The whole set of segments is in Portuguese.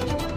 Thank you.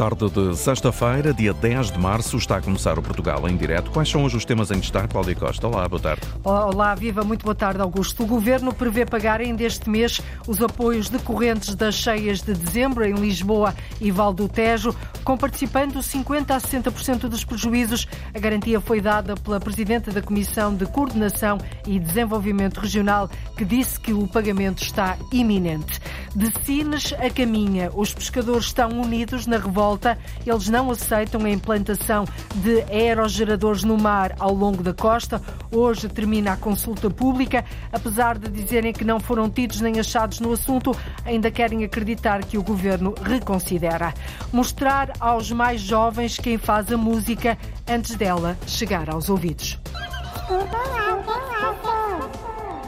Tarde de sexta-feira, dia 10 de março, está a começar o Portugal em direto. Quais são hoje os temas em destaque, Cláudia Costa? Olá, boa tarde. Olá, viva, muito boa tarde, Augusto. O Governo prevê pagar ainda este mês os apoios decorrentes das cheias de dezembro em Lisboa e Val do Tejo, com participando 50% a 60% dos prejuízos. A garantia foi dada pela Presidenta da Comissão de Coordenação e Desenvolvimento Regional, que disse que o pagamento está iminente. De Sines a Caminha, os pescadores estão unidos na revolta. Eles não aceitam a implantação de aerogeradores no mar ao longo da costa. Hoje termina a consulta pública. Apesar de dizerem que não foram tidos nem achados no assunto, ainda querem acreditar que o governo reconsidera. Mostrar aos mais jovens quem faz a música antes dela chegar aos ouvidos.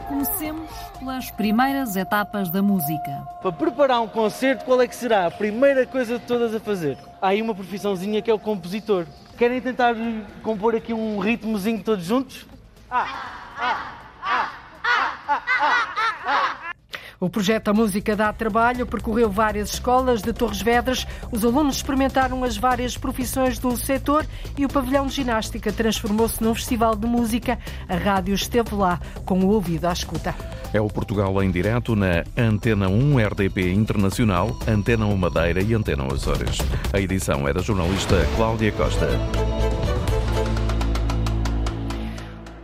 Comecemos pelas primeiras etapas da música. Para preparar um concerto, qual é que será a primeira coisa de todas a fazer? Há aí uma profissãozinha que é o compositor. Querem tentar compor aqui um ritmozinho todos juntos? Ah, ah, ah, ah, ah, ah, ah. O projeto A Música dá trabalho percorreu várias escolas de Torres Vedras. Os alunos experimentaram as várias profissões do setor e o pavilhão de ginástica transformou-se num festival de música. A rádio esteve lá com o ouvido à escuta. É o Portugal em direto na Antena 1 RDP Internacional, Antena 1 Madeira e Antena Açores. A edição é da jornalista Cláudia Costa.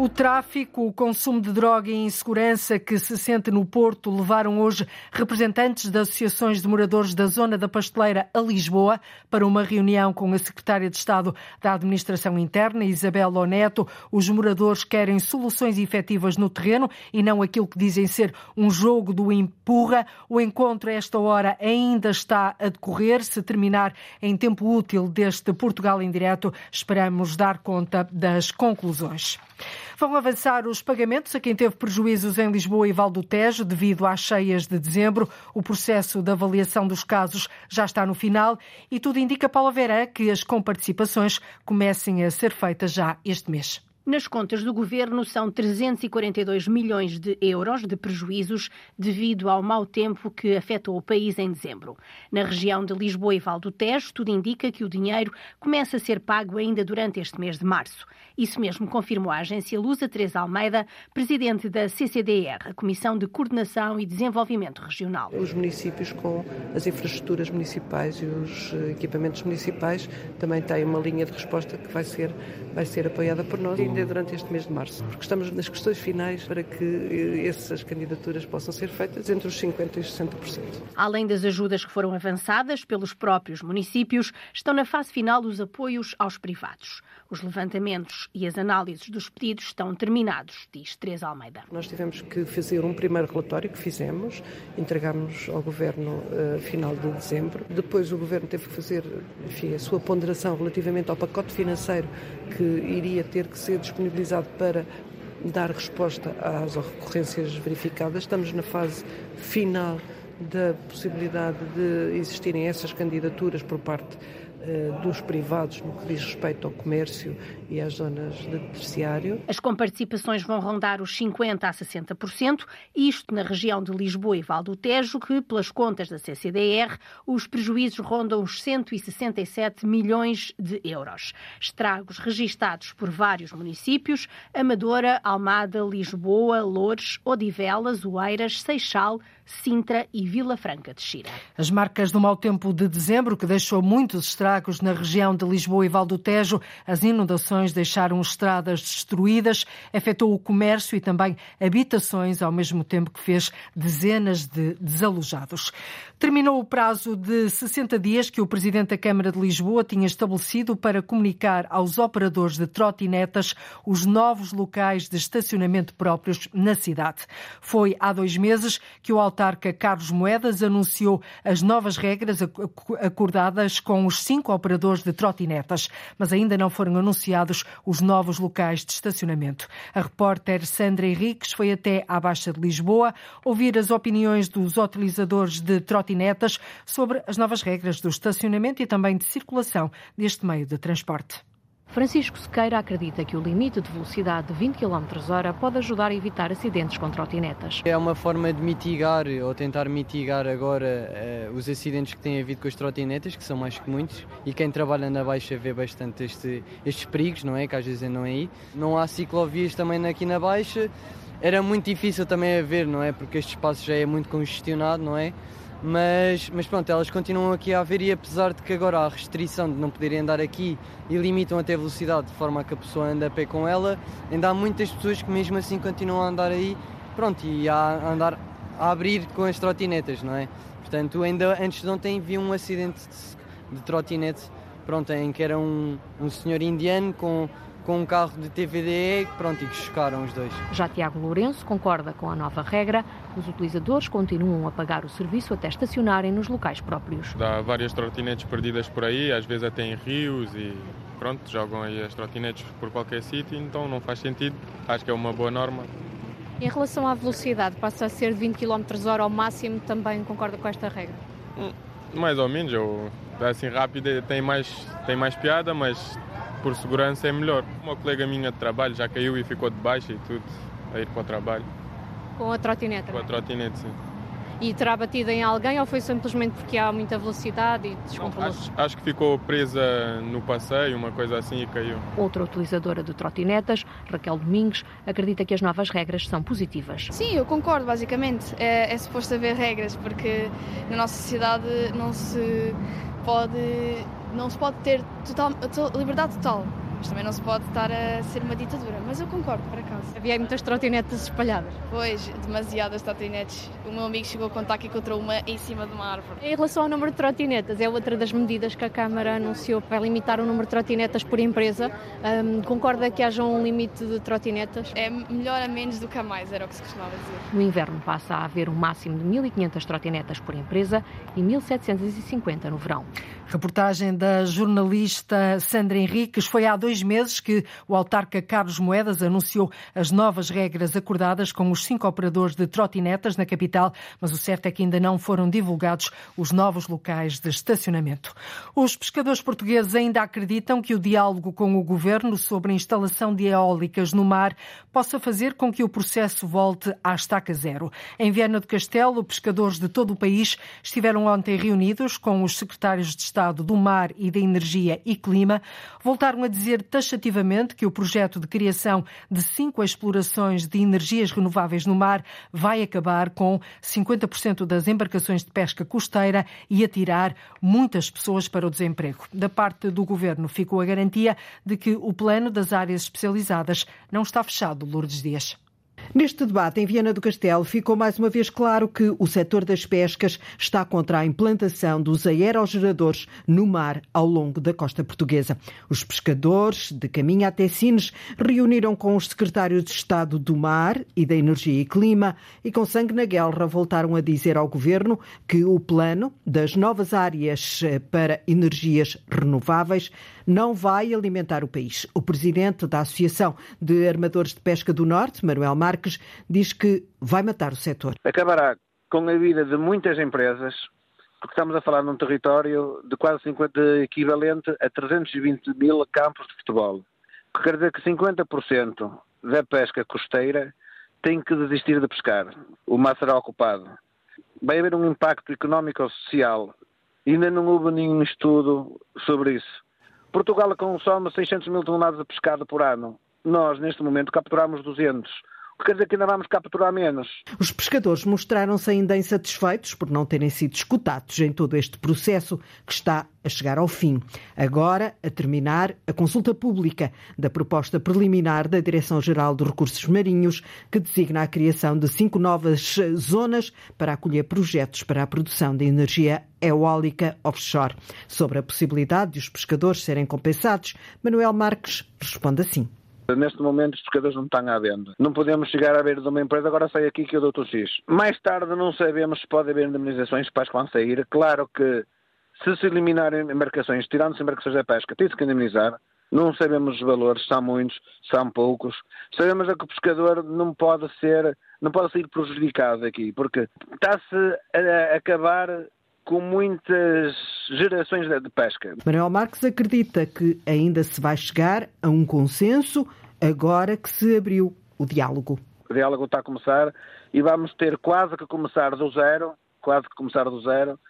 O tráfico, o consumo de droga e a insegurança que se sente no Porto levaram hoje representantes das associações de moradores da zona da Pasteleira a Lisboa para uma reunião com a secretária de Estado da Administração Interna, Isabel Oneto. Os moradores querem soluções efetivas no terreno e não aquilo que dizem ser um jogo do empurra. O encontro a esta hora ainda está a decorrer. Se terminar em tempo útil deste Portugal em direto, esperamos dar conta das conclusões. Vão avançar os pagamentos a quem teve prejuízos em Lisboa e Val do Tejo devido às cheias de dezembro. O processo de avaliação dos casos já está no final e tudo indica, Paula Vera, que as comparticipações comecem a ser feitas já este mês. Nas contas do governo são 342 milhões de euros de prejuízos devido ao mau tempo que afetou o país em dezembro. Na região de Lisboa e Val do Tejo, tudo indica que o dinheiro começa a ser pago ainda durante este mês de março. Isso mesmo confirmou a agência Lusa Teresa Almeida, presidente da CCDR, a Comissão de Coordenação e Desenvolvimento Regional. Os municípios com as infraestruturas municipais e os eh, equipamentos municipais também têm uma linha de resposta que vai ser, vai ser apoiada por nós ainda durante este mês de março, porque estamos nas questões finais para que eh, essas candidaturas possam ser feitas entre os 50% e os 60%. Além das ajudas que foram avançadas pelos próprios municípios, estão na fase final os apoios aos privados. Os levantamentos e as análises dos pedidos estão terminados, diz Teresa Almeida. Nós tivemos que fazer um primeiro relatório que fizemos, entregámos ao Governo uh, final de dezembro. Depois o Governo teve que fazer enfim, a sua ponderação relativamente ao pacote financeiro que iria ter que ser disponibilizado para dar resposta às recorrências verificadas. Estamos na fase final da possibilidade de existirem essas candidaturas por parte dos privados no que diz respeito ao comércio e às zonas de terciário. As comparticipações vão rondar os 50% a 60%, isto na região de Lisboa e Val do Tejo, que, pelas contas da CCDR, os prejuízos rondam os 167 milhões de euros. Estragos registados por vários municípios, Amadora, Almada, Lisboa, Loures, Odivelas, Oeiras, Seixal, Sintra e Vila Franca de Xira. As marcas do mau tempo de dezembro, que deixou muitos estragos na região de Lisboa e Val do Tejo, as inundações deixaram estradas destruídas, afetou o comércio e também habitações, ao mesmo tempo que fez dezenas de desalojados. Terminou o prazo de 60 dias que o Presidente da Câmara de Lisboa tinha estabelecido para comunicar aos operadores de trotinetas os novos locais de estacionamento próprios na cidade. Foi há dois meses que o autarca Carlos Moedas anunciou as novas regras acordadas com os cinco operadores de trotinetas, mas ainda não foram anunciados os novos locais de estacionamento. A repórter Sandra Henriques foi até à Baixa de Lisboa ouvir as opiniões dos utilizadores de trotinetas sobre as novas regras do estacionamento e também de circulação deste meio de transporte. Francisco Sequeira acredita que o limite de velocidade de 20 km hora pode ajudar a evitar acidentes com trotinetas. É uma forma de mitigar ou tentar mitigar agora uh, os acidentes que têm havido com as trotinetas, que são mais que muitos, e quem trabalha na Baixa vê bastante este, estes perigos, não é? Que às vezes andam aí. Não há ciclovias também aqui na Baixa. Era muito difícil também a ver, não é? Porque este espaço já é muito congestionado, não é? Mas, mas pronto, elas continuam aqui a haver e apesar de que agora há restrição de não poderem andar aqui e limitam até a velocidade de forma a que a pessoa ande a pé com ela, ainda há muitas pessoas que mesmo assim continuam a andar aí, pronto, e a andar a abrir com as trotinetas, não é? Portanto, ainda antes de ontem vi um acidente de, de trotinete, pronto, em que era um, um senhor indiano com com um carro de TVDE pronto, e que chocaram os dois. Já Tiago Lourenço concorda com a nova regra. Os utilizadores continuam a pagar o serviço até estacionarem nos locais próprios. Há várias trotinetes perdidas por aí, às vezes até em rios e pronto, jogam aí as trotinetes por qualquer sítio, então não faz sentido. Acho que é uma boa norma. Em relação à velocidade, passa a ser de 20 km h ao máximo, também concorda com esta regra? Hum, mais ou menos, eu, assim rápido tem mais, tem mais piada, mas por segurança é melhor. Uma colega minha de trabalho já caiu e ficou de baixo e tudo, a ir para o trabalho. Com a trotineta? Com a trotinete, sim. E terá batido em alguém ou foi simplesmente porque há muita velocidade e descontrolou-se? Acho, acho, que ficou presa no passeio, uma coisa assim, e caiu. Outra utilizadora de trotinetas, Raquel Domingos, acredita que as novas regras são positivas. Sim, eu concordo, basicamente. É, é suposto haver regras, porque na nossa sociedade não se pode não se pode ter total, liberdade total, mas também não se pode estar a ser uma ditadura. Mas eu concordo, por acaso. Havia muitas trotinetas espalhadas. Pois, demasiadas trotinetes. O meu amigo chegou a contar que encontrou uma em cima de uma árvore. Em relação ao número de trotinetas, é outra das medidas que a Câmara anunciou para limitar o número de trotinetas por empresa. Um, concorda que haja um limite de trotinetas? É melhor a menos do que a mais, era o que se costumava dizer. No inverno passa a haver um máximo de 1.500 trotinetas por empresa e 1.750 no verão. Reportagem da jornalista Sandra Henriques. Foi há dois meses que o autarca Carlos Moedas anunciou as novas regras acordadas com os cinco operadores de trotinetas na capital, mas o certo é que ainda não foram divulgados os novos locais de estacionamento. Os pescadores portugueses ainda acreditam que o diálogo com o governo sobre a instalação de eólicas no mar possa fazer com que o processo volte à estaca zero. Em Viana do Castelo, pescadores de todo o país estiveram ontem reunidos com os secretários de Estado do Mar e da Energia e Clima voltaram a dizer taxativamente que o projeto de criação de cinco explorações de energias renováveis no mar vai acabar com 50% das embarcações de pesca costeira e atirar muitas pessoas para o desemprego. Da parte do governo ficou a garantia de que o plano das áreas especializadas não está fechado, Lourdes Dias. Neste debate em Viana do Castelo ficou mais uma vez claro que o setor das pescas está contra a implantação dos aerogeradores no mar ao longo da costa portuguesa. Os pescadores de caminho até Sines reuniram com os secretários de Estado do Mar e da Energia e Clima e com sangue na guerra voltaram a dizer ao governo que o plano das novas áreas eh, para energias renováveis não vai alimentar o país. O presidente da Associação de Armadores de Pesca do Norte, Manuel Marques, diz que vai matar o setor. Acabará com a vida de muitas empresas, porque estamos a falar num território de quase 50 equivalente a 320 mil campos de futebol. Quer dizer que 50% da pesca costeira tem que desistir de pescar. O mar será ocupado. Vai haver um impacto económico ou social. Ainda não houve nenhum estudo sobre isso. Portugal consome 600 mil toneladas de pescado por ano. Nós, neste momento, capturamos 200 quer dizer que ainda vamos capturar menos. Os pescadores mostraram-se ainda insatisfeitos por não terem sido escutados em todo este processo que está a chegar ao fim. Agora, a terminar, a consulta pública da proposta preliminar da Direção-Geral dos Recursos Marinhos, que designa a criação de cinco novas zonas para acolher projetos para a produção de energia eólica offshore. Sobre a possibilidade de os pescadores serem compensados, Manuel Marques responde assim. Neste momento os pescadores não estão à venda. Não podemos chegar à beira de uma empresa, agora sai aqui que eu dou o X. Mais tarde não sabemos se pode haver indemnizações para as que vão sair. Claro que se se eliminarem embarcações, tirando-se embarcações da pesca, tem-se que indemnizar. Não sabemos os valores, são muitos, são poucos. Sabemos é que o pescador não pode ser, não pode sair prejudicado aqui, porque está-se a acabar com muitas gerações de pesca. Manuel Marques acredita que ainda se vai chegar a um consenso agora que se abriu o diálogo. O diálogo está a começar e vamos ter quase que começar do zero, quase que começar do zero,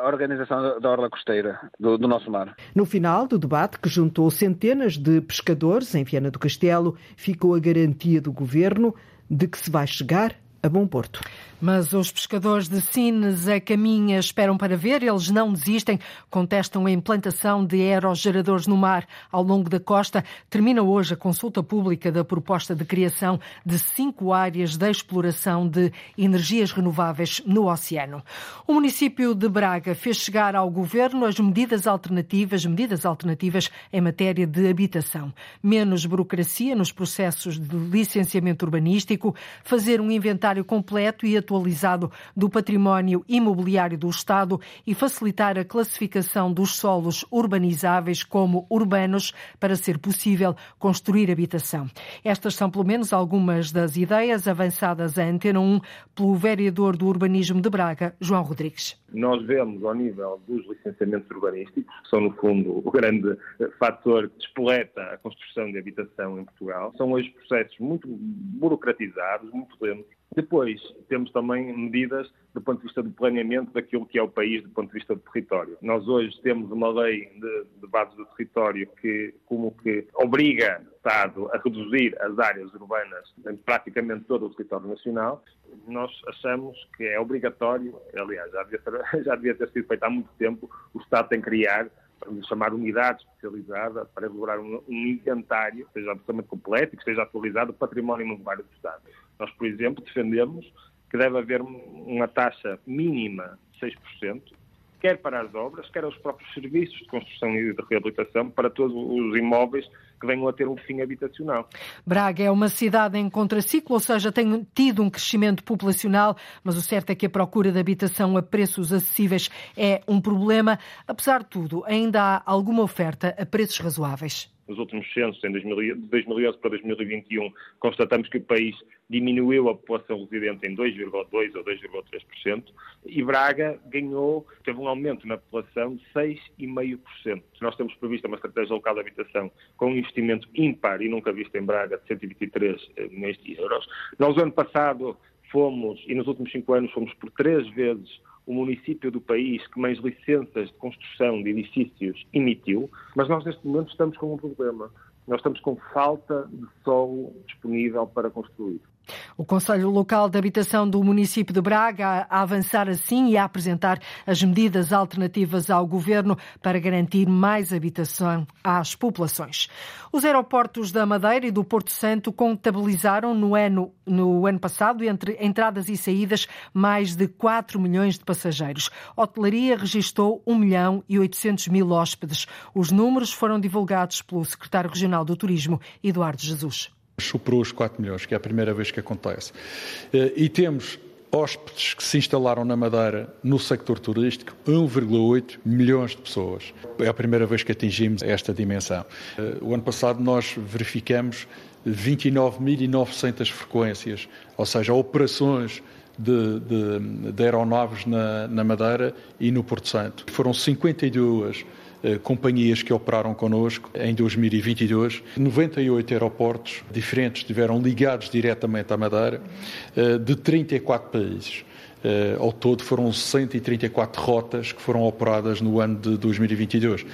a organização da orla costeira do, do, nosso mar. No final do debate, que juntou centenas de pescadores em Viana do Castelo, ficou a garantia do governo de que se vai chegar a bom porto. Mas os pescadores de Sines a caminha esperam para ver, eles não desistem, contestam a implantação de aerogeradores no mar ao longo da costa. Termina hoje a consulta pública da proposta de criação de cinco áreas de exploração de energias renováveis no oceano. O município de Braga fez chegar ao governo as medidas alternativas, medidas alternativas em matéria de habitação. Menos burocracia nos processos de licenciamento urbanístico, fazer um inventário completo e atualizado do património imobiliário do Estado e facilitar a classificação dos solos urbanizáveis como urbanos para ser possível construir habitação. Estas são pelo menos algumas das ideias avançadas à Antena 1 pelo vereador do Urbanismo de Braga, João Rodrigues. Nós vemos ao nível dos licenciamentos urbanísticos, que são no fundo o grande fator que despoleta a construção de habitação em Portugal, são hoje processos muito burocratizados, muito lentos, depois, temos também medidas do ponto de vista do planeamento daquilo que é o país do ponto de vista do território. Nós hoje temos uma lei de, de base do território que, como que obriga o Estado a reduzir as áreas urbanas em praticamente todo o território nacional. Nós achamos que é obrigatório, aliás, já devia, ter, já devia ter sido feito há muito tempo, o Estado tem que criar chamar unidade especializada para elaborar um, um inventário que seja absolutamente completo e que esteja atualizado do património imobiliário do Estado. Nós, por exemplo, defendemos que deve haver uma taxa mínima de 6%, quer para as obras, quer aos próprios serviços de construção e de reabilitação para todos os imóveis que venham a ter um fim habitacional. Braga é uma cidade em contraciclo, ou seja, tem tido um crescimento populacional, mas o certo é que a procura de habitação a preços acessíveis é um problema. Apesar de tudo, ainda há alguma oferta a preços razoáveis nos últimos censos, em 2011 para 2021, constatamos que o país diminuiu a população residente em 2,2% ou 2,3%, e Braga ganhou, teve um aumento na população de 6,5%. Nós temos previsto uma estratégia local de habitação com um investimento ímpar e nunca visto em Braga de 123 eh, milhões de euros. Nós, ano passado, fomos, e nos últimos cinco anos, fomos por três vezes o município do país que mais licenças de construção de edifícios emitiu, mas nós neste momento estamos com um problema. Nós estamos com falta de solo disponível para construir. O Conselho Local de Habitação do município de Braga a avançar assim e a apresentar as medidas alternativas ao governo para garantir mais habitação às populações. Os aeroportos da Madeira e do Porto Santo contabilizaram no ano, no ano passado, entre entradas e saídas, mais de 4 milhões de passageiros. A hotelaria registrou 1 milhão e 800 mil hóspedes. Os números foram divulgados pelo secretário regional do Turismo, Eduardo Jesus superou os 4 milhões, que é a primeira vez que acontece. Eh, e temos hóspedes que se instalaram na Madeira no sector turístico, 1,8 milhões de pessoas. É a primeira vez que atingimos esta dimensão. Eh, o ano passado nós verificamos 29.900 frequências, ou seja, operações de, de, de aeronaves na, na, Madeira e no Porto Santo. Foram 52 eh, companhias que operaram connosco em 2022. 98 aeroportos diferentes estiveram ligados diretamente à Madeira, eh, de 34 países. Eh, ao todo foram 134 rotas que foram operadas no ano de 2022.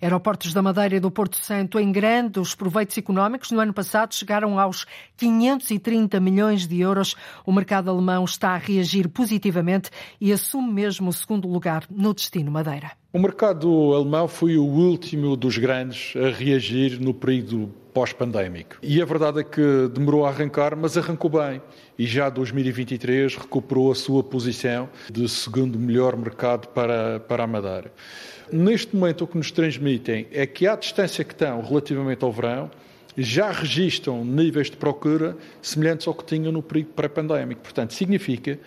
Aeroportos da Madeira e do Porto Santo em grande, os proveitos económicos no ano passado chegaram aos 530 milhões de euros. O mercado alemão está a reagir positivamente e assume mesmo o segundo lugar no destino Madeira. O mercado alemão foi o último dos grandes a reagir no período pós-pandémico. E a verdade é que demorou a arrancar, mas arrancou bem. E já 2023 recuperou a sua posição de segundo melhor mercado para, para a Madeira. Neste momento, o que nos transmitem é que, à distância que estão relativamente ao verão, já registram níveis de procura semelhantes ao que tinham no período pré-pandémico. Portanto, significa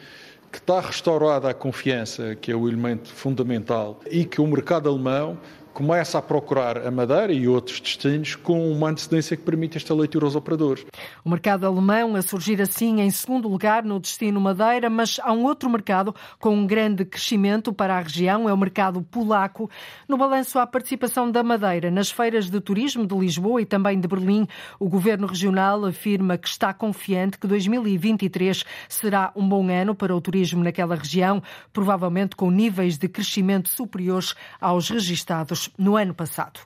que está restaurada a confiança, que é o elemento fundamental, e que o mercado alemão começa a procurar a Madeira e outros destinos com uma antecedência que permite esta leitura aos operadores. O mercado alemão a surgir assim em segundo lugar no destino Madeira, mas há um outro mercado com um grande crescimento para a região, é o mercado polaco. No balanço à participação da Madeira nas feiras de turismo de Lisboa e também de Berlim, o governo regional afirma que está confiante que 2023 será um bom ano para o turismo naquela região, provavelmente com níveis de crescimento superiores aos registados no ano passado.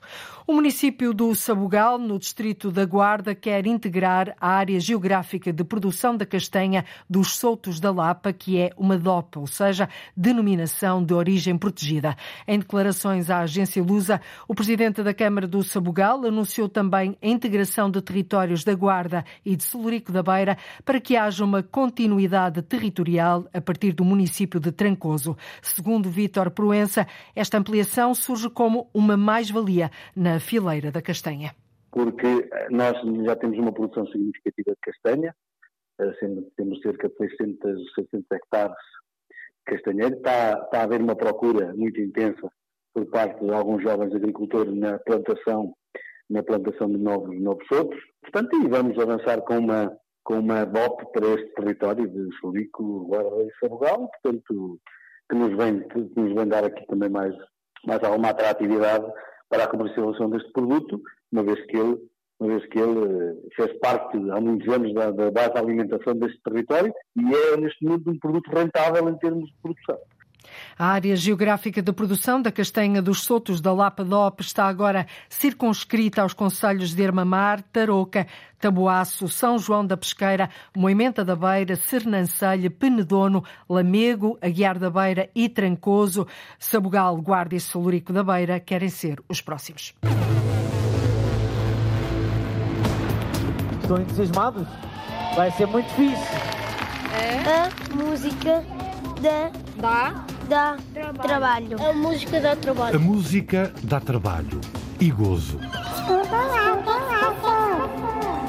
O município do Sabugal, no distrito da Guarda, quer integrar a área geográfica de produção da castanha dos Soutos da Lapa, que é uma DOP, ou seja, denominação de origem protegida. Em declarações à agência Lusa, o presidente da Câmara do Sabugal anunciou também a integração de territórios da Guarda e de Celurico da Beira para que haja uma continuidade territorial a partir do município de Trancoso. Segundo Vítor Proença, esta ampliação surge como uma mais-valia na fileira da castanha? Porque eh, nós já temos uma produção significativa de castanha, eh, temos cerca de 600, 600 hectares de castanheiro. Está, está a haver uma procura muito intensa por parte de alguns jovens agricultores na plantação, na plantação de novos, novos outros. Portanto, e vamos avançar com uma, com uma BOP para este território de Solico, Guarda e Sabugal, portanto, que nos vem, que nos vem dar aqui também mais, mais alguma atratividade para a comercialização deste produto, uma vez que ele, uma vez que ele eh, fez parte há muitos anos da, da base de alimentação deste território e é neste momento um produto rentável em termos de produção. A área geográfica de produção da castanha dos Sotos da Lapa DOP está agora circunscrita aos concelhos de Ermamar, Tarouca, Taboaço, São João da Pesqueira, Moimenta da Beira, Sernancelha, Penedono, Lamego, Aguiar da Beira e Trancoso. Sabugal, Guarda e Solurico da Beira querem ser os próximos. Estão entusiasmados? Vai ser muito difícil. É? A música da Dá. Dá trabalho. A música dá trabalho. A música dá trabalho e gozo.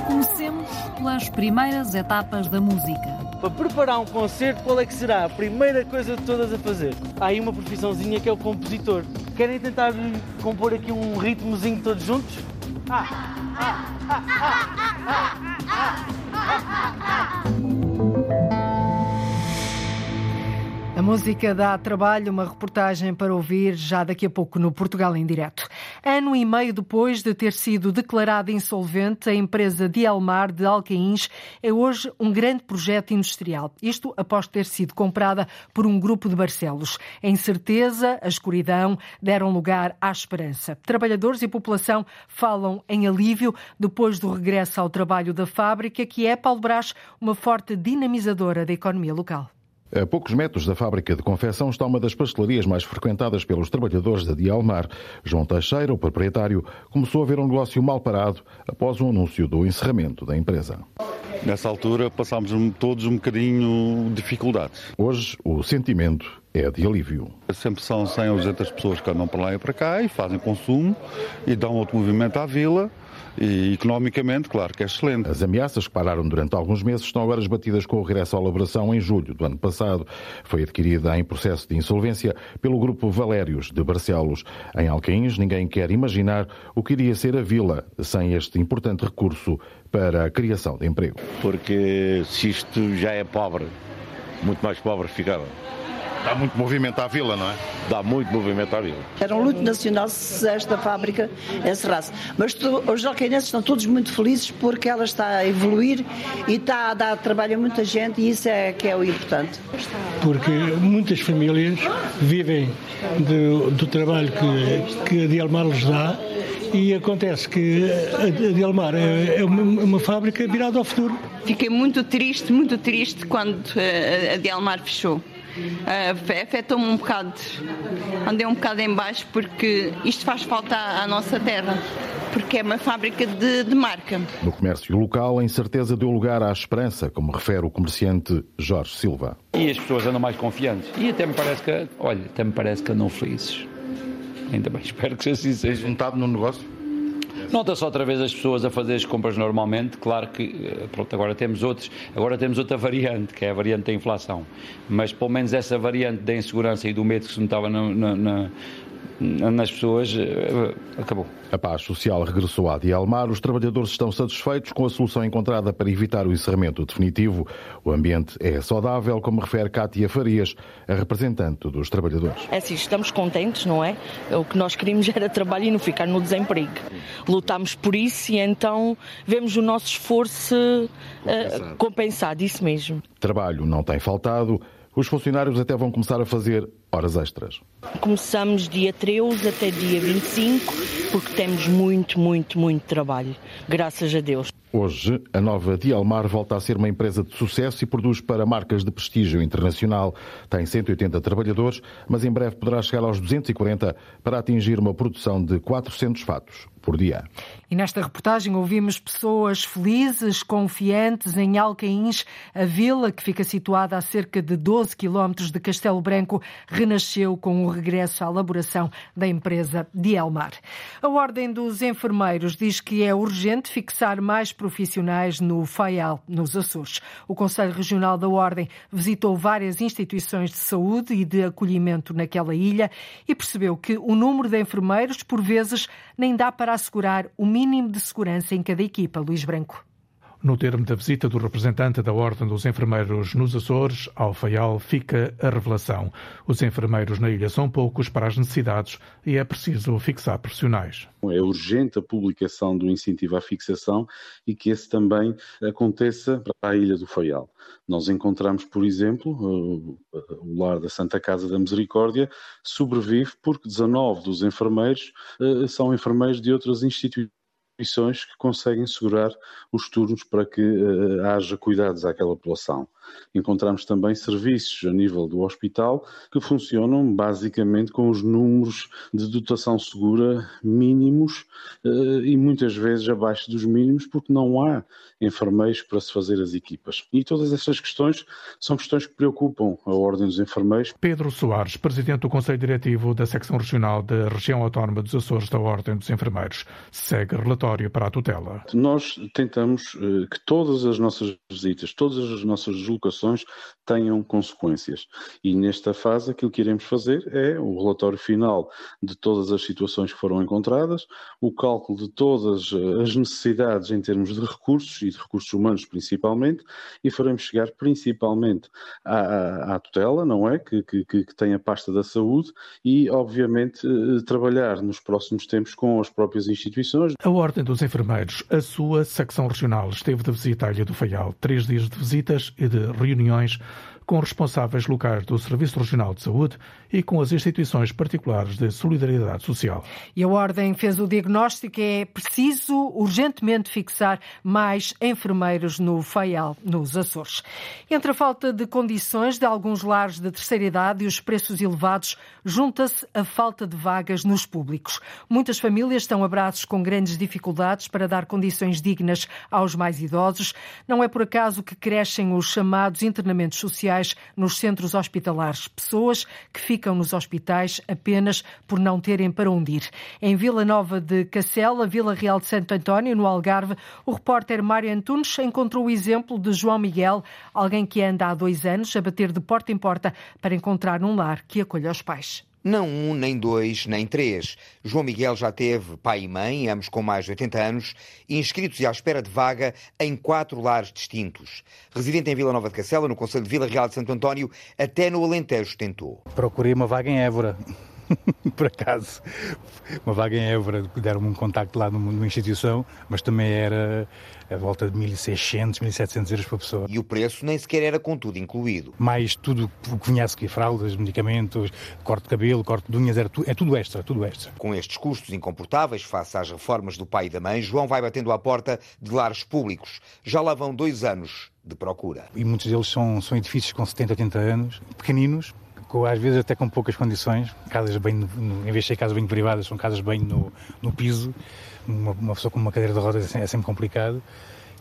Comecemos pelas primeiras etapas da música. Para preparar um concerto, qual é que será a primeira coisa de todas a fazer? Há aí uma profissãozinha que é o compositor. Querem tentar compor aqui um ritmozinho todos juntos? Ah, ah, ah, ah, ah, ah, ah, ah, ah. Música dá trabalho, uma reportagem para ouvir já daqui a pouco no Portugal em Direto. Ano e meio depois de ter sido declarada insolvente, a empresa Dielmar de Alcaíns é hoje um grande projeto industrial. Isto após ter sido comprada por um grupo de Barcelos. A incerteza, a escuridão deram lugar à esperança. Trabalhadores e população falam em alívio depois do regresso ao trabalho da fábrica, que é, Paulo Brás, uma forte dinamizadora da economia local. A poucos metros da fábrica de confecção está uma das pastelarias mais frequentadas pelos trabalhadores da Dialmar. João Teixeira, o proprietário, começou a ver um negócio mal parado após o anúncio do encerramento da empresa. Nessa altura passámos todos um bocadinho dificuldades. Hoje o sentimento é de alívio. Sempre são 100 ou 200 pessoas que andam para lá e para cá e fazem consumo e dão outro movimento à vila e economicamente, claro que é excelente. As ameaças que pararam durante alguns meses estão agora esbatidas com o regresso à elaboração em julho do ano passado. Foi adquirida em processo de insolvência pelo grupo Valérios de Barcelos. Em Alcaíns, ninguém quer imaginar o que iria ser a vila sem este importante recurso para a criação de emprego. Porque se isto já é pobre, muito mais pobre ficava. Dá muito movimento à vila, não é? Dá muito movimento à vila. Era um luto nacional se esta fábrica encerrasse. Mas tu, os alcainenses estão todos muito felizes porque ela está a evoluir e está a dar trabalho a muita gente e isso é que é o importante. Porque muitas famílias vivem do, do trabalho que, que a Dialmar lhes dá e acontece que a Dialmar é, é uma, uma, fábrica virada ao futuro. Fiquei muito triste, muito triste quando a Dialmar fechou uh, afetou-me um bocado. Andei um bocado em baixo porque isto faz falta à, à nossa terra porque é uma fábrica de, de, marca. No comércio local, a incerteza deu lugar à esperança, como refere o comerciante Jorge Silva. E as pessoas andam mais confiantes. E até me parece que, olha, até me parece que andam felizes. Ainda bem, espero que assim seja. Juntado no negócio? Nota-se outra vez as pessoas a fazer as compras normalmente, claro que eh, pronto, agora temos outros, agora temos outra variante, que é a variante da inflação. Mas pelo menos essa variante da insegurança e do medo que se notava na, na, nas pessoas, eh, acabou. A paz social regressou à Dialmar. Os trabalhadores estão satisfeitos com a solução encontrada para evitar o encerramento definitivo. O ambiente é saudável, como refere Cátia Farias, a representante dos trabalhadores. É assim, estamos contentes, não é? O que nós queríamos era trabalho e não ficar no desemprego. Lutámos por isso e então vemos o nosso esforço uh, compensado, isso mesmo. Trabalho não tem faltado. Os funcionários até vão começar a fazer horas extras. Começamos dia 13 até dia 25, porque temos muito, muito, muito trabalho. Graças a Deus. Hoje, a nova Dialmar volta a ser uma empresa de sucesso e produz para marcas de prestígio internacional. Tem 180 trabalhadores, mas em breve poderá chegar aos 240 para atingir uma produção de 400 fatos por dia. E nesta reportagem ouvimos pessoas felizes, confiantes em Alcaíns, a vila que fica situada a cerca de 12 quilómetros de Castelo Branco, renasceu com o regresso à elaboração da empresa Dielmar. A Ordem dos Enfermeiros diz que é urgente fixar mais profissionais no FAIAL, nos Açores. O Conselho Regional da Ordem visitou várias instituições de saúde e de acolhimento naquela ilha e percebeu que o número de enfermeiros, por vezes, nem dá para assegurar o mínimo de segurança em cada equipa. Luís Branco. No termo da visita do representante da Ordem dos Enfermeiros nos Açores, ao Faial, fica a revelação. Os enfermeiros na ilha são poucos para as necessidades e é preciso fixar profissionais. É urgente a publicação do incentivo à fixação e que esse também aconteça para a ilha do Faial. Nós encontramos, por exemplo, o lar da Santa Casa da Misericórdia sobrevive porque 19 dos enfermeiros eh, são enfermeiros de outras instituições instituições que conseguem segurar os turnos para que uh, haja cuidados àquela população. Encontramos também serviços a nível do hospital que funcionam basicamente com os números de dotação segura mínimos uh, e muitas vezes abaixo dos mínimos porque não há enfermeiros para se fazer as equipas. E todas estas questões são questões que preocupam a Ordem dos Enfermeiros. Pedro Soares, Presidente do Conselho Diretivo da Secção Regional da Região Autónoma dos Açores da Ordem dos Enfermeiros, segue relatório para a tutela. Nós tentamos uh, que todas as nossas visitas, todas as nossas tenham consequências. E nesta fase aquilo que iremos fazer é o relatório final de todas as situações que foram encontradas, o cálculo de todas eh, as necessidades em termos de recursos e de recursos humanos principalmente, e faremos chegar principalmente à, à, à tutela, não é? Que, que, que, tem a pasta da saúde e, obviamente, eh, trabalhar nos próximos tempos com as próprias instituições. A Ordem dos Enfermeiros, a sua secção regional esteve de visita à Ilha do Faial. Três dias de visitas e de reuniões com responsáveis locais do Serviço Regional de Saúde e com as instituições particulares de solidariedade social. E a Ordem fez o diagnóstico é preciso urgentemente fixar mais enfermeiros no FAIAL, nos Açores. Entre a falta de condições de alguns lares de terceira idade e os preços elevados, junta-se a falta de vagas nos públicos. Muitas famílias estão a braços com grandes dificuldades para dar condições dignas aos mais idosos. Não é por acaso que crescem os chamados internamentos sociais nos centros hospitalares, pessoas que ficam nos hospitais apenas por não terem para onde ir. Em Vila Nova de Cacela, Vila Real de Santo António, no Algarve, o repórter Mário Antunes encontrou o exemplo de João Miguel, alguém que anda há dois anos a bater de porta em porta para encontrar um lar que acolha os pais. Não um, nem dois, nem três. João Miguel já teve pai e mãe, ambos com mais de 80 anos, inscritos e à espera de vaga em quatro lares distintos. Residente em Vila Nova de Cacela, no Conselho de Vila Real de Santo António, até no Alentejo tentou. Procurei uma vaga em Évora. por acaso, uma vaga em Évora, deram-me um contacto lá numa instituição, mas também era a volta de 1.600, 1.700 euros por pessoa. E o preço nem sequer era com tudo incluído. Mais tudo o que vinha a seguir, fraldas, medicamentos, corte de cabelo, corte de unhas, era tu, é tudo extra, tudo extra. Com estes custos incomportáveis face às reformas do pai e da mãe, João vai batendo à porta de lares públicos. Já lá vão dois anos de procura. E muitos deles são, são edifícios com 70, 80 anos, pequeninos, com, às vezes até com poucas condições, casas bem, no, em vez de ser casas bem privadas, são casas bem no, no piso, uma, uma, pessoa com uma cadeira de rodas é sempre complicado.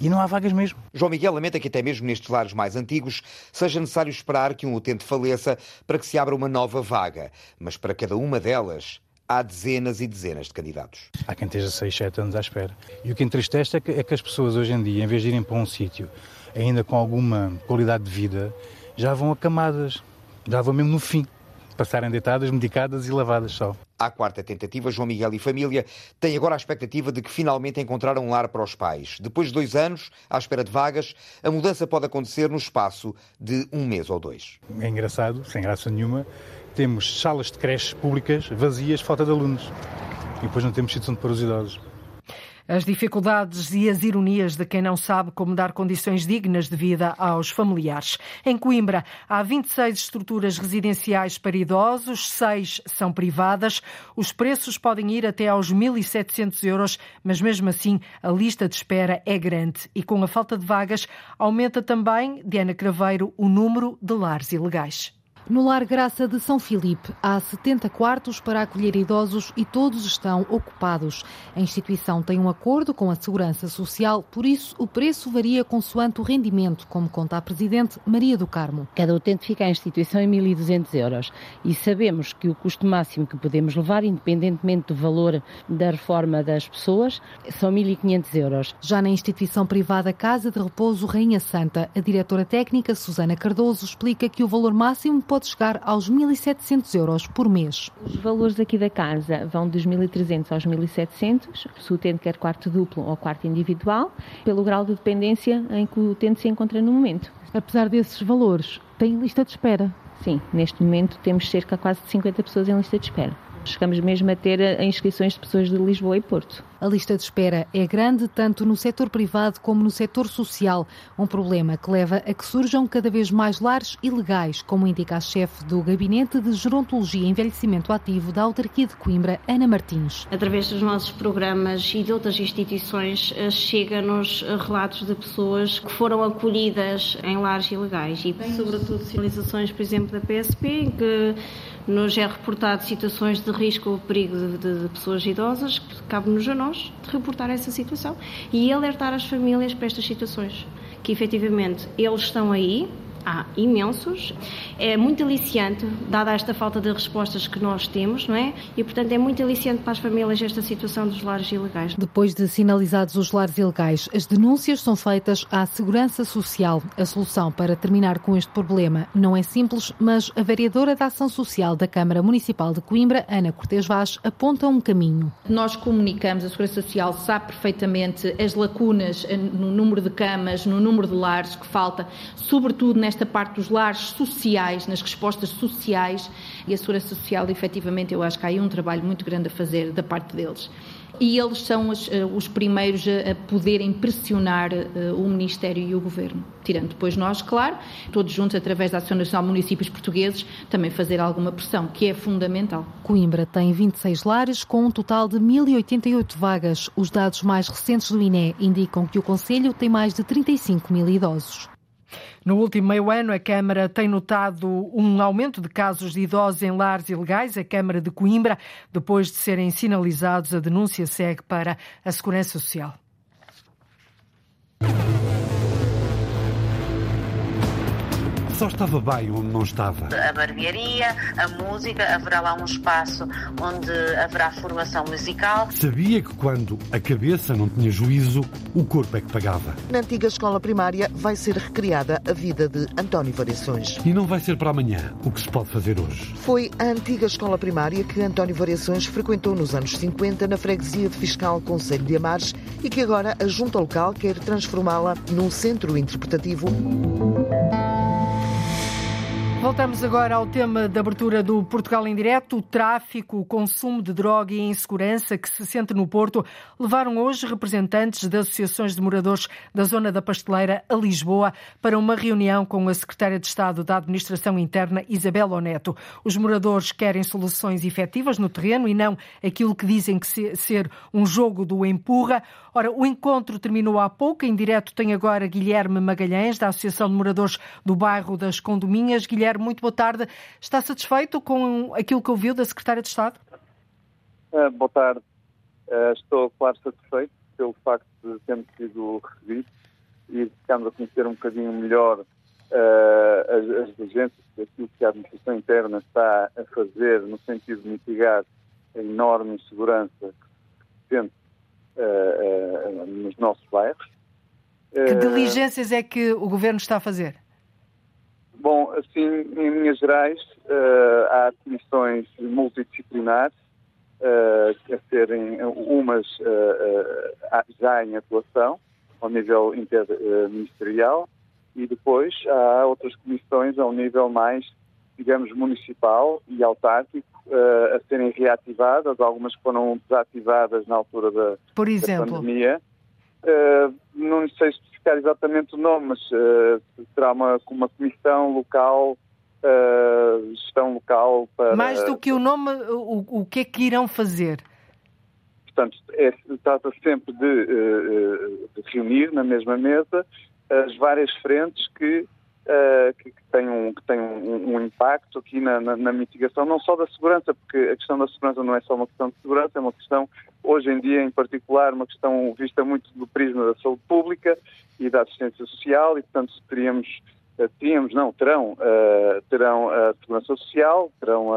E não há vagas mesmo. João Miguel lamenta que até mesmo nestes lares mais antigos seja necessário esperar que um utente faleça para que se abra uma nova vaga. Mas para cada uma delas há dezenas e dezenas de candidatos. Há quem esteja 6, 7 anos à espera. E o que entristece é que, é que as pessoas hoje em dia, em vez de irem para um sítio ainda com alguma qualidade de vida, já vão acamadas, já vão mesmo no fim. passarem deitadas, medicadas e lavadas só. À quarta tentativa, João Miguel e família têm agora a expectativa de que finalmente encontraram um lar para os pais. Depois de dois anos, à espera de vagas, a mudança pode acontecer no espaço de um mês ou dois. É engraçado, sem graça nenhuma, temos salas de creches públicas vazias, falta de alunos. E depois não temos sítio onde pôr os idosos. As dificuldades e as ironias de quem não sabe como dar condições dignas de vida aos familiares. Em Coimbra, há 26 estruturas residenciais para idosos, seis são privadas. Os preços podem ir até aos 1.700 euros, mas mesmo assim a lista de espera é grande. E com a falta de vagas, aumenta também, Diana Craveiro, o número de lares ilegais. No Lar Graça de São Filipe, há 70 quartos para acolher idosos e todos estão ocupados. A instituição tem um acordo com a Segurança Social, por isso o preço varia consoante o rendimento, como conta a Presidente Maria do Carmo. Cada utente fica à instituição em 1.200 euros e sabemos que o custo máximo que podemos levar, independentemente do valor da reforma das pessoas, são 1.500 euros. Já na instituição privada Casa de Repouso Rainha Santa, a diretora técnica Susana Cardoso explica que o valor máximo pode pode chegar aos 1.700 euros por mês. Os valores aqui da casa vão dos 1.300 aos 1.700, se o utente quer quarto duplo ou quarto individual, pelo grau de dependência em que o utente se encontra no momento. Apesar desses valores, tem lista de espera? Sim, neste momento temos cerca de quase de 50 pessoas em lista de espera. Chegamos mesmo a ter eh, inscrições de pessoas de Lisboa e Porto. A lista de espera é grande tanto no setor privado como no setor social, um problema que leva a que surjam cada vez mais lares ilegais, como indica a chefe do Gabinete de Gerontologia e Envelhecimento Ativo da Autarquia de Coimbra, Ana Martins. Através dos nossos programas e de outras instituições, eh, chega-nos eh, relatos de pessoas que foram acolhidas em lares ilegais e, sobretudo, sinalizações, por exemplo, da PSP, em que nos é reportado situações de risco ou perigo de, de, de pessoas idosas, cabe-nos a nós reportar essa situação e alertar as famílias para estas situações. Que efetivamente eles estão aí, há imensos. É muito aliciante, dada esta falta de respostas que nós temos, não é? E, portanto, é muito aliciante para as famílias esta situação dos lares ilegais. Depois de sinalizados os lares ilegais, as denúncias são feitas à Segurança Social. A solução para terminar com este problema não é simples, mas a vereadora da Ação Social da Câmara Municipal de Coimbra, Ana Cortes Vaz, aponta um caminho. Nós comunicamos, a Segurança Social sabe perfeitamente as lacunas no número de camas, no número de lares que falta, sobretudo nesta parte dos lares sociais, nas respostas sociais, e a Segurança Social, efetivamente, eu acho que há aí um trabalho muito grande a fazer da parte deles e eles são os, eh, os primeiros a, a, poderem pressionar uh, o Ministério e o Governo. Tirando depois nós, claro, todos juntos, através da Ação Nacional de Municípios Portugueses, também fazer alguma pressão, que é fundamental. Coimbra tem 26 lares com um total de 1.088 vagas. Os dados mais recentes do INE indicam que o Conselho tem mais de 35 mil idosos. No último meio ano, a Câmara tem notado um aumento de casos de idosos em lares ilegais. A Câmara de Coimbra, depois de serem sinalizados, a denúncia segue para a Segurança Social. Só estava bem onde não estava. A barbearia, a música, haverá lá um espaço onde haverá formação musical. Sabia que quando a cabeça não tinha juízo, o corpo é que pagava. Na antiga escola primária vai ser recriada a vida de António Variações. E não vai ser para amanhã o que se pode fazer hoje. Foi a antiga escola primária que António Variações frequentou nos anos 50 na freguesia de Fiscal Conselho de Amares e que agora a Junta Local quer transformá-la num centro interpretativo. Voltamos agora ao tema da abertura do Portugal em Direto. O tráfico, o consumo de droga e a insegurança que se sente no Porto levaram hoje representantes das associações de moradores da zona da Pasteleira a Lisboa para uma reunião com a Secretária de Estado da Administração Interna, Isabel Oneto. Os moradores querem soluções efetivas no terreno e não aquilo que dizem que ser um jogo do empurra. Ora, o encontro terminou há pouco. Em direto tem agora Guilherme Magalhães, da Associação de Moradores do Bairro das Condomínhas. Guilherme, muito boa tarde. Está satisfeito com aquilo que ouviu da Secretária de Estado? Uh, boa tarde. Uh, estou, claro, satisfeito pelo facto de termos sido recebidos e ficamos a conhecer um bocadinho melhor uh, as, as agências, aquilo que a administração interna está a fazer no sentido de mitigar a enorme insegurança que se sente uh, nos nossos bairros. Que diligências é que o Governo está a fazer? Bom, assim, em linhas gerais, uh, há comissões multidisciplinares, uh, a serem umas uh, já em atuação, ao nível interministerial, e depois há outras comissões ao nível mais, digamos, municipal e autárquico, a serem reativadas, algumas foram desativadas na altura da, Por exemplo? da pandemia. Uh, não sei especificar exatamente o nome, mas uh, será uma, uma comissão local, uh, gestão local para... Mais do que o nome, o, o que é que irão fazer? Portanto, é, trata sempre de, de, reunir na mesma mesa as várias frentes que uh, que, que, tem, um, que tem um, um impacto aqui na, na, na, mitigação, não só da segurança, porque a questão da segurança não é só uma questão de segurança, é uma questão, hoje em dia em particular, uma questão vista muito do prisma da saúde pública e da assistência social, e portanto teríamos, uh, teríamos não, terão, uh, terão a segurança social, terão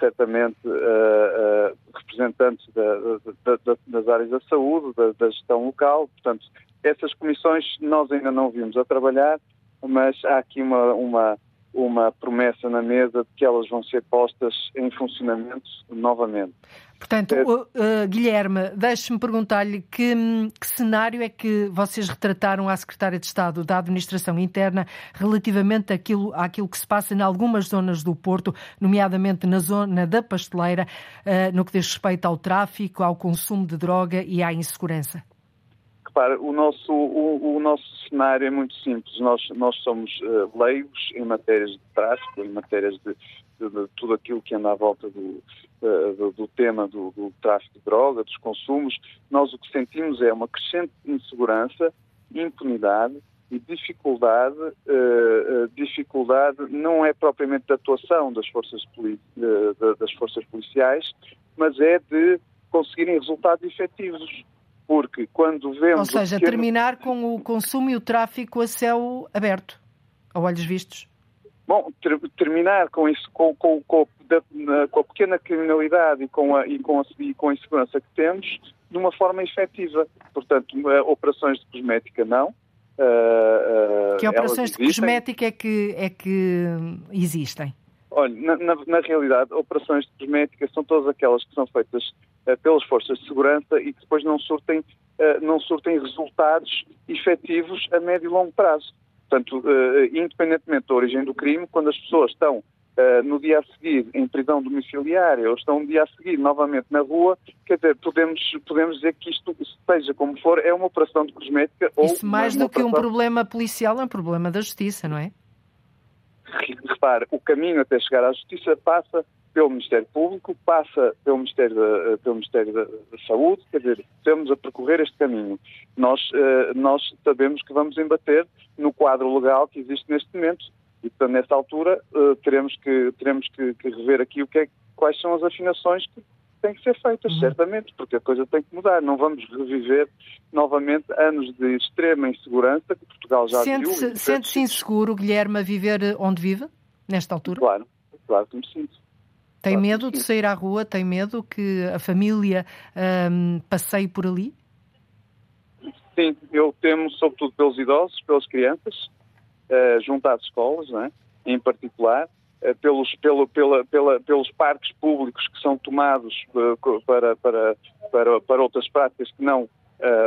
certamente uh, uh, representantes da, da, da, das áreas da saúde, da, gestão local. Portanto, essas comissões nós ainda não vimos a trabalhar, mas há aqui uma, uma, uma promessa na mesa de que elas vão ser postas em funcionamento novamente. Portanto, uh, Guilherme, deixe-me perguntar-lhe que, que, cenário é que vocês retrataram à Secretária de Estado da Administração Interna relativamente àquilo, àquilo que se passa em algumas zonas do Porto, nomeadamente na zona da pasteleira, uh, no que diz respeito ao tráfico, ao consumo de droga e à insegurança? Repare, o nosso, o, o, nosso cenário é muito simples. Nós, nós somos uh, leigos em matérias de tráfico, em matérias de, de, de tudo aquilo que anda à volta do, uh, do, do, tema do, do, tráfico de droga, dos consumos. Nós o que sentimos é uma crescente insegurança, impunidade e dificuldade, uh, dificuldade não é propriamente da atuação das forças, das forças policiais, mas é de conseguirem resultados efetivos porque quando vemos. Ou seja, pequeno... terminar com o consumo e o tráfico a céu aberto, a olhos vistos. Bom, ter, terminar com isso, com, com, com, da, com, a pequena criminalidade e com, a, e, com a, e com a insegurança que temos, de uma forma efetiva. Portanto, operações de cosmética não. Uh, uh, que operações de cosmética é que, é que existem? Olha, na, na, na, realidade, operações de cosmética são todas aquelas que são feitas pelas forças de segurança e que depois não surtem, uh, não surtem resultados efetivos a médio e longo prazo. Portanto, uh, independentemente da origem do crime, quando as pessoas estão no dia a seguir em prisão domiciliária ou estão no dia a seguir novamente na rua, quer dizer, podemos, podemos dizer que isto, seja como for, é uma operação de cosmética ou. Isso mais do que um problema policial, é um problema da justiça, não é? repare, o caminho até chegar à justiça passa pelo Ministério Público, passa pelo Ministério da, pelo Ministério da, da Saúde, quer dizer, temos a percorrer este caminho. Nós, uh, nós sabemos que vamos embater no quadro legal que existe neste momento e, portanto, nessa altura, uh, teremos, que, teremos que, que, rever aqui o que é, quais são as afinações que têm que ser feitas, uhum. certamente, porque a coisa tem que mudar. Não vamos reviver novamente anos de extrema insegurança que Portugal já sente viu. Sente-se inseguro, Guilherme, a viver onde vive, nesta altura? Claro, claro que me sinto. Tem medo de sair à rua? Tem medo que a família um, passeie por ali? Sim, eu temo sobretudo pelos idosos, pelas crianças, uh, junto às escolas, é? em particular, uh, pelos, pelo, pela, pela, pelos parques públicos que são tomados uh, para, para, para, para outras práticas que não,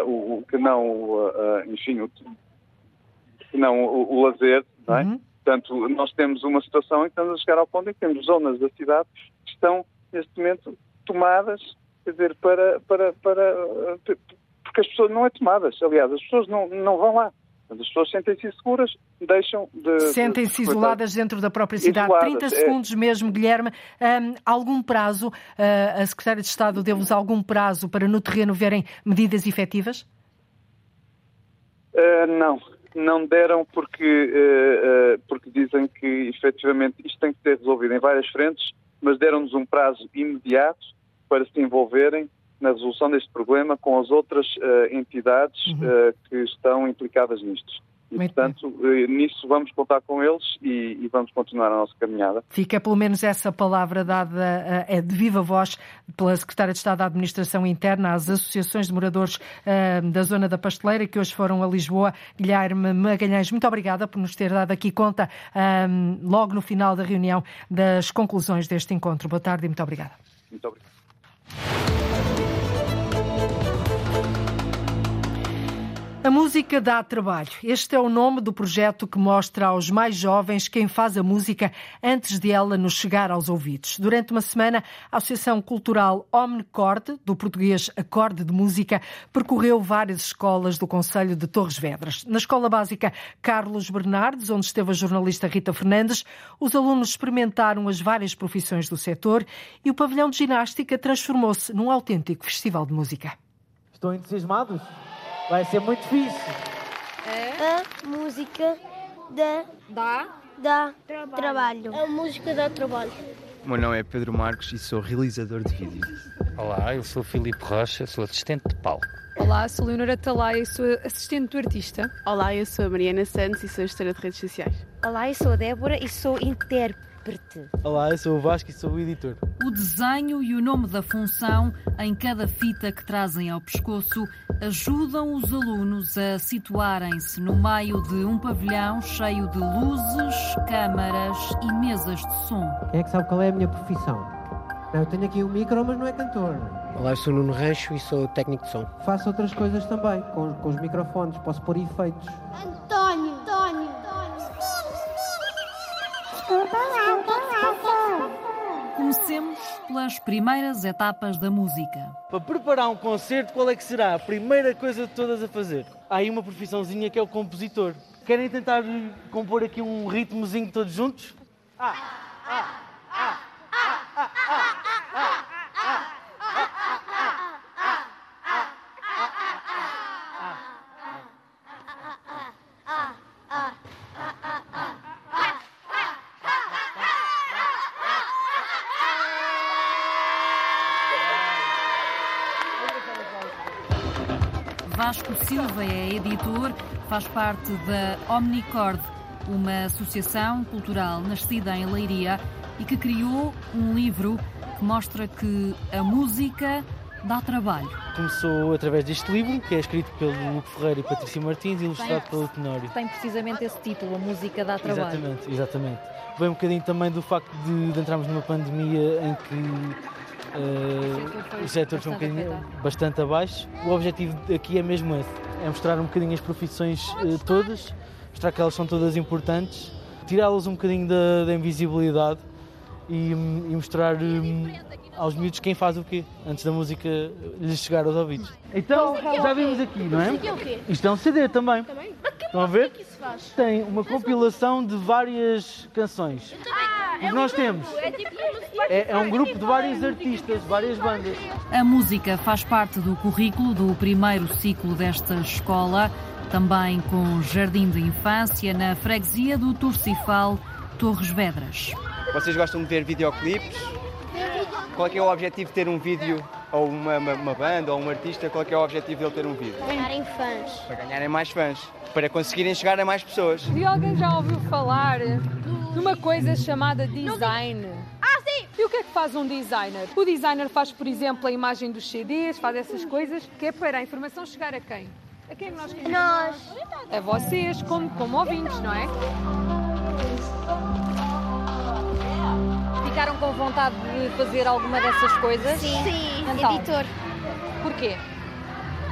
o, que não enfim, o, que não o, o lazer, não é? Uhum. Portanto, nós temos uma situação em que estamos a chegar ao ponto em que temos zonas da cidade que estão, neste momento, tomadas, quer dizer, para, para, para, porque as pessoas não é tomadas, aliás, as pessoas não, não vão lá. As pessoas sentem-se seguras, deixam de. Sentem-se de isoladas dentro da própria cidade. Isoladas, 30 é. segundos mesmo, Guilherme. Um, algum prazo, uh, a Secretária de Estado deu-vos algum prazo para no terreno verem medidas efetivas? Uh, não, não deram porque, uh, uh, porque dizem que efetivamente isto tem que ser resolvido em várias frentes, mas deram-nos um prazo imediato para se envolverem na resolução deste problema com as outras uh, entidades uhum. que estão implicadas nisto. E, Muito portanto, bem. Eh, nisso vamos contar com eles e, e, vamos continuar a nossa caminhada. Fica pelo menos essa palavra dada é de viva voz pela Secretária de Estado da Administração Interna às associações de moradores uh, da zona da Pasteleira que hoje foram a Lisboa. Guilherme Magalhães, muito obrigada por nos ter dado aqui conta logo no final da reunião das conclusões deste encontro. Boa tarde e muito obrigada. Muito obrigado. A música dá trabalho. Este é o nome do projeto que mostra aos mais jovens quem faz a música antes de ela nos chegar aos ouvidos. Durante uma semana, a Associação Cultural Omnicorde, do português Acorde de Música, percorreu várias escolas do Conselho de Torres Vedras. Na Escola Básica Carlos Bernardes, onde esteve a jornalista Rita Fernandes, os alunos experimentaram as várias profissões do setor e o pavilhão de ginástica transformou-se num autêntico festival de música. Estão entusiasmados? Vai ser muito difícil. É. A música dá, dá, dá trabalho. trabalho. A música dá trabalho. O meu nome é Pedro Marcos e sou realizador de vídeo. Olá, eu sou Filipe Rocha, sou assistente de palco. Olá, sou Leonora Talaia e sou assistente do artista. Olá, eu sou a Mariana Santos e sou gestora de redes sociais. Olá, eu sou a Débora e sou intérprete Olá, eu sou o Vasco e sou o editor. O desenho e o nome da função em cada fita que trazem ao pescoço ajudam os alunos a situarem-se no meio de um pavilhão cheio de luzes, câmaras e mesas de som. Quem é que sabe qual é a minha profissão? eu tenho aqui o um micro, mas não é cantor. Olá, eu sou Nuno Rancho e sou técnico de som. Faço outras coisas também, com, com os microfones, posso pôr efeitos. António, António. Comecemos pelas primeiras etapas da música. Para preparar um concerto, qual é que será a primeira coisa de todas a fazer? Há aí uma profissãozinha que é o compositor. Querem tentar compor aqui um ritmozinho todos juntos? Ah, ah, ah, ah, Silva é editor, faz parte da Omnicord, uma associação cultural nascida em Leiria e que criou um livro que mostra que a música dá trabalho. Começou através deste livro, que é escrito pelo Luque Ferreira e Patrícia Martins e ilustrado tem, pelo Tenório. Tem precisamente esse título, A Música dá Trabalho. Exatamente, exatamente. Vem um bocadinho também do facto de, de entrarmos numa pandemia em que Uh, os setores são um bocadinho bastante abaixo. O objetivo aqui é mesmo esse: é mostrar um bocadinho as profissões uh, todas, mostrar que elas são todas importantes, tirá-las um bocadinho da, da invisibilidade e, e mostrar um, aos miúdos quem faz o quê, antes da música lhes chegar aos ouvidos. Então, já vimos aqui, não é? Isto é um CD também. Estão a ver? Tem uma compilação de várias canções. Que nós temos é, é um grupo de vários artistas, várias bandas. A música faz parte do currículo do primeiro ciclo desta escola, também com jardim de infância na freguesia do Torcifal, Torres Vedras. Vocês gostam de ver videoclipes? Qual é, é o objetivo de ter um vídeo ou uma, uma, uma, banda ou um artista, qual é, é o objetivo dele ter um vídeo? Ganharem fãs. Para ganharem mais fãs, para conseguirem chegar a mais pessoas. E alguém já ouviu falar uma coisa chamada design. Ah, sim! E o que é que faz um designer? O designer faz, por exemplo, a imagem dos CDs, faz essas coisas, que é para a informação chegar a quem? A quem é nós queremos? Nós. A vocês, como, como ouvintes, não é? Ficaram com vontade de fazer alguma dessas coisas? Sim, Sim. Então, editor. Porquê?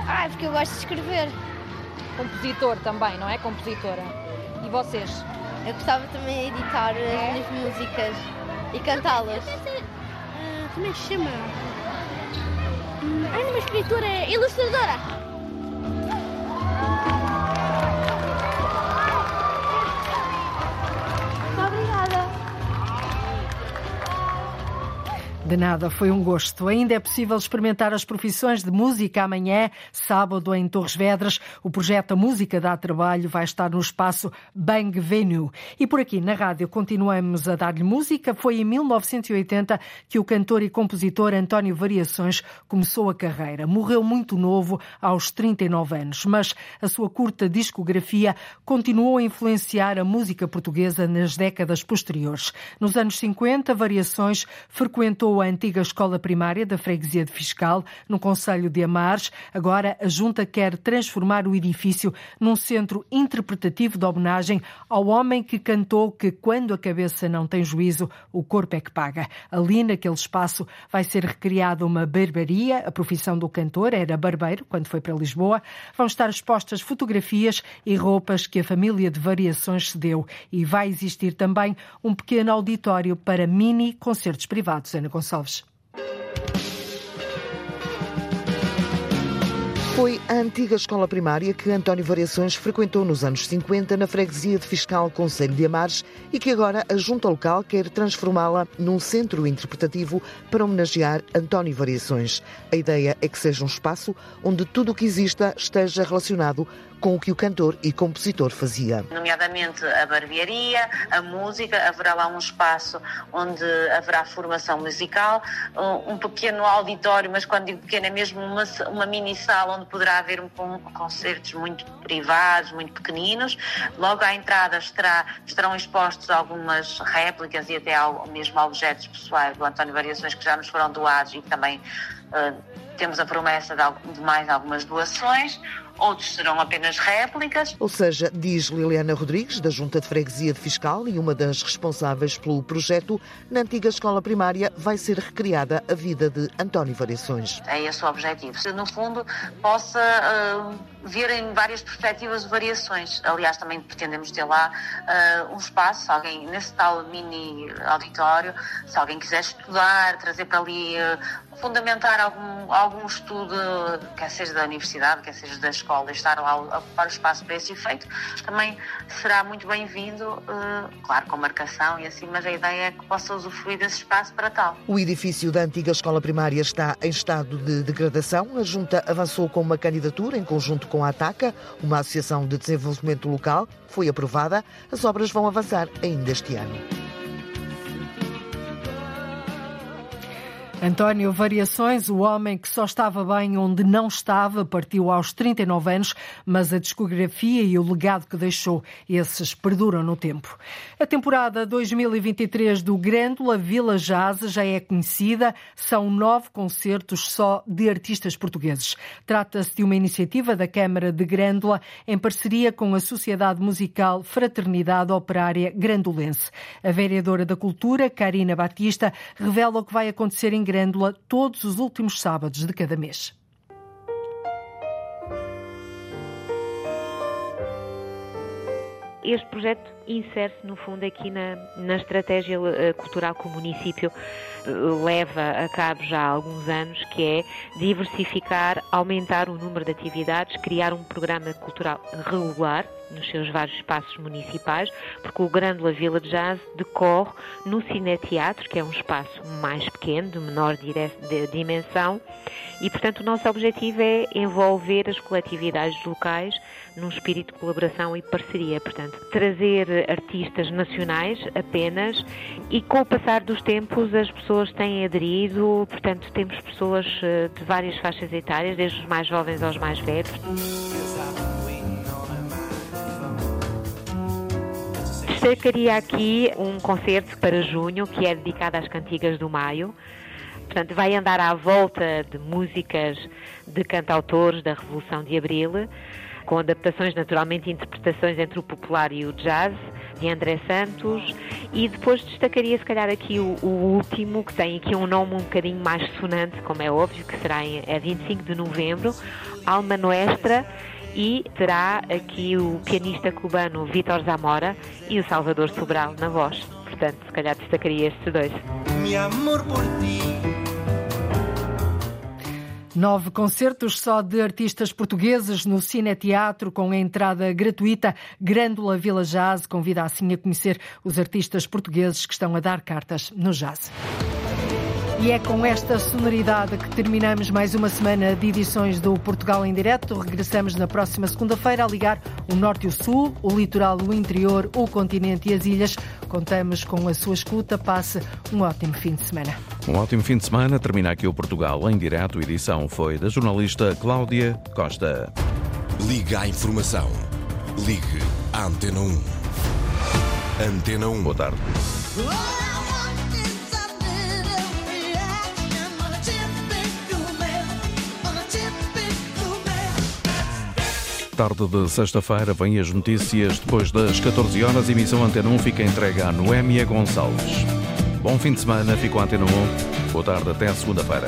Ah, porque eu gosto de escrever. Compositor também, não é? Compositora. E vocês? Eu gostava também de editar é? as minhas músicas e cantá-las. Uh, como é que se chama? Ah, uma escritora ilustradora. De nada, foi um gosto. Ainda é possível experimentar as profissões de música amanhã, sábado, em Torres Vedras. O projeto A Música dá Trabalho vai estar no espaço Bang Venue. E por aqui, na rádio, continuamos a dar-lhe música. Foi em 1980 que o cantor e compositor António Variações começou a carreira. Morreu muito novo, aos 39 anos, mas a sua curta discografia continuou a influenciar a música portuguesa nas décadas posteriores. Nos anos 50, Variações frequentou a antiga escola primária da freguesia de Fiscal, no Conselho de Amares. Agora, a Junta quer transformar o edifício num centro interpretativo de homenagem ao homem que cantou que quando a cabeça não tem juízo, o corpo é que paga. Ali, naquele espaço, vai ser recriada uma barbaria. A profissão do cantor era barbeiro, quando foi para Lisboa. Vão estar expostas fotografias e roupas que a família de variações cedeu. E vai existir também um pequeno auditório para mini concertos privados. Ana Gonçalves. Foi a antiga escola primária que António Variações frequentou nos anos 50 na freguesia de Fiscal Conselho de Amares e que agora a junta local quer transformá-la num centro interpretativo para homenagear António Variações. A ideia é que seja um espaço onde tudo o que exista esteja relacionado com o que o cantor e compositor fazia. Nomeadamente a barbearia, a música, haverá lá um espaço onde haverá formação musical, um pequeno auditório, mas quando digo pequeno é mesmo uma, uma mini sala onde poderá haver um, um, concertos muito privados, muito pequeninos. Logo à entrada estará, estarão expostos algumas réplicas e até ao, mesmo objetos pessoais do António Variações que já nos foram doados e também uh, temos a promessa de, de mais algumas doações outros serão apenas réplicas. Ou seja, diz Liliana Rodrigues, da Junta de Freguesia de Fiscal e uma das responsáveis pelo projeto, na antiga escola primária vai ser recriada a vida de António Variações. É esse o objetivo. Se, no fundo, possa uh, ver em várias perspectivas variações. Aliás, também pretendemos ter lá uh, um espaço, alguém nesse tal mini auditório, se alguém quiser estudar, trazer para ali uh, fundamentar algum, algum estudo, quer seja da universidade, quer seja da escola, estar lá a ocupar o espaço para esse efeito, também será muito bem-vindo, uh, claro, com marcação e assim, mas a ideia é que possa usufruir desse espaço para tal. O edifício da antiga escola primária está em estado de degradação. A Junta avançou com uma candidatura em conjunto com a ATACA, uma associação de desenvolvimento local. Foi aprovada. As obras vão avançar ainda este ano. António Variações, o homem que só estava bem onde não estava, partiu aos 39 anos, mas a discografia e o legado que deixou, esses perduram no tempo. A temporada 2023 do Grândola Vila Jazz já é conhecida, são nove concertos só de artistas portugueses. Trata-se de uma iniciativa da Câmara de Grândola em parceria com a Sociedade Musical Fraternidade Operária Grandolense. A vereadora da Cultura, Karina Batista, revela o que vai acontecer em Grândola todos os últimos sábados de cada mês. Este projeto insere-se, no fundo, aqui na, na estratégia eh, cultural que o município eh, leva a cabo já há alguns anos, que é diversificar, aumentar o número de atividades, criar um programa cultural regular nos seus vários espaços municipais, porque o Grândola Vila de Jazz decorre no Cineteatro, que é um espaço mais pequeno, de menor dimensão, e portanto o nosso objetivo é envolver as coletividades locais num espírito de colaboração e parceria, portanto, trazer artistas nacionais apenas e com o passar dos tempos as pessoas têm aderido, portanto, temos pessoas eh, de várias faixas etárias, desde os mais jovens aos mais velhos. Destacaria aqui um concerto para junho que é dedicado às cantigas do Maio. Portanto, vai andar à volta de músicas de cantautores da Revolução de Abril com adaptações, naturalmente, interpretações entre o popular e o jazz, de André Santos, e depois destacaria, se calhar, aqui o, o último, que tem aqui um nome um bocadinho mais sonante, como é óbvio, que será em é 25 de novembro, Alma Nuestra, e terá aqui o pianista cubano Vítor Zamora e o Salvador Sobral na voz. Portanto, se calhar destacaria estes dois. Mi amor por ti. Nove concertos só de artistas portugueses no Cine Teatro com entrada gratuita. Grândola Vila Jazz convida assim a conhecer os artistas portugueses que estão a dar cartas no jazz. E é com esta sonoridade que terminamos mais uma semana de edições do Portugal em Direto. Regressamos na próxima segunda-feira a ligar o Norte e o Sul, o litoral, o interior, o continente e as ilhas. Contamos com a sua escuta. Passe um ótimo fim de semana. Um ótimo fim de semana. Termina aqui o Portugal em Direto. A edição foi da jornalista Cláudia Costa. Liga à informação. Ligue à Antena 1. Antena 1. Boa tarde. Tarde de sexta-feira vêm as notícias depois das 14 horas. Emissão Antena 1 fica entregue à Noémia Gonçalves. Bom fim de semana, fico à Antena 1. Boa tarde, até segunda-feira.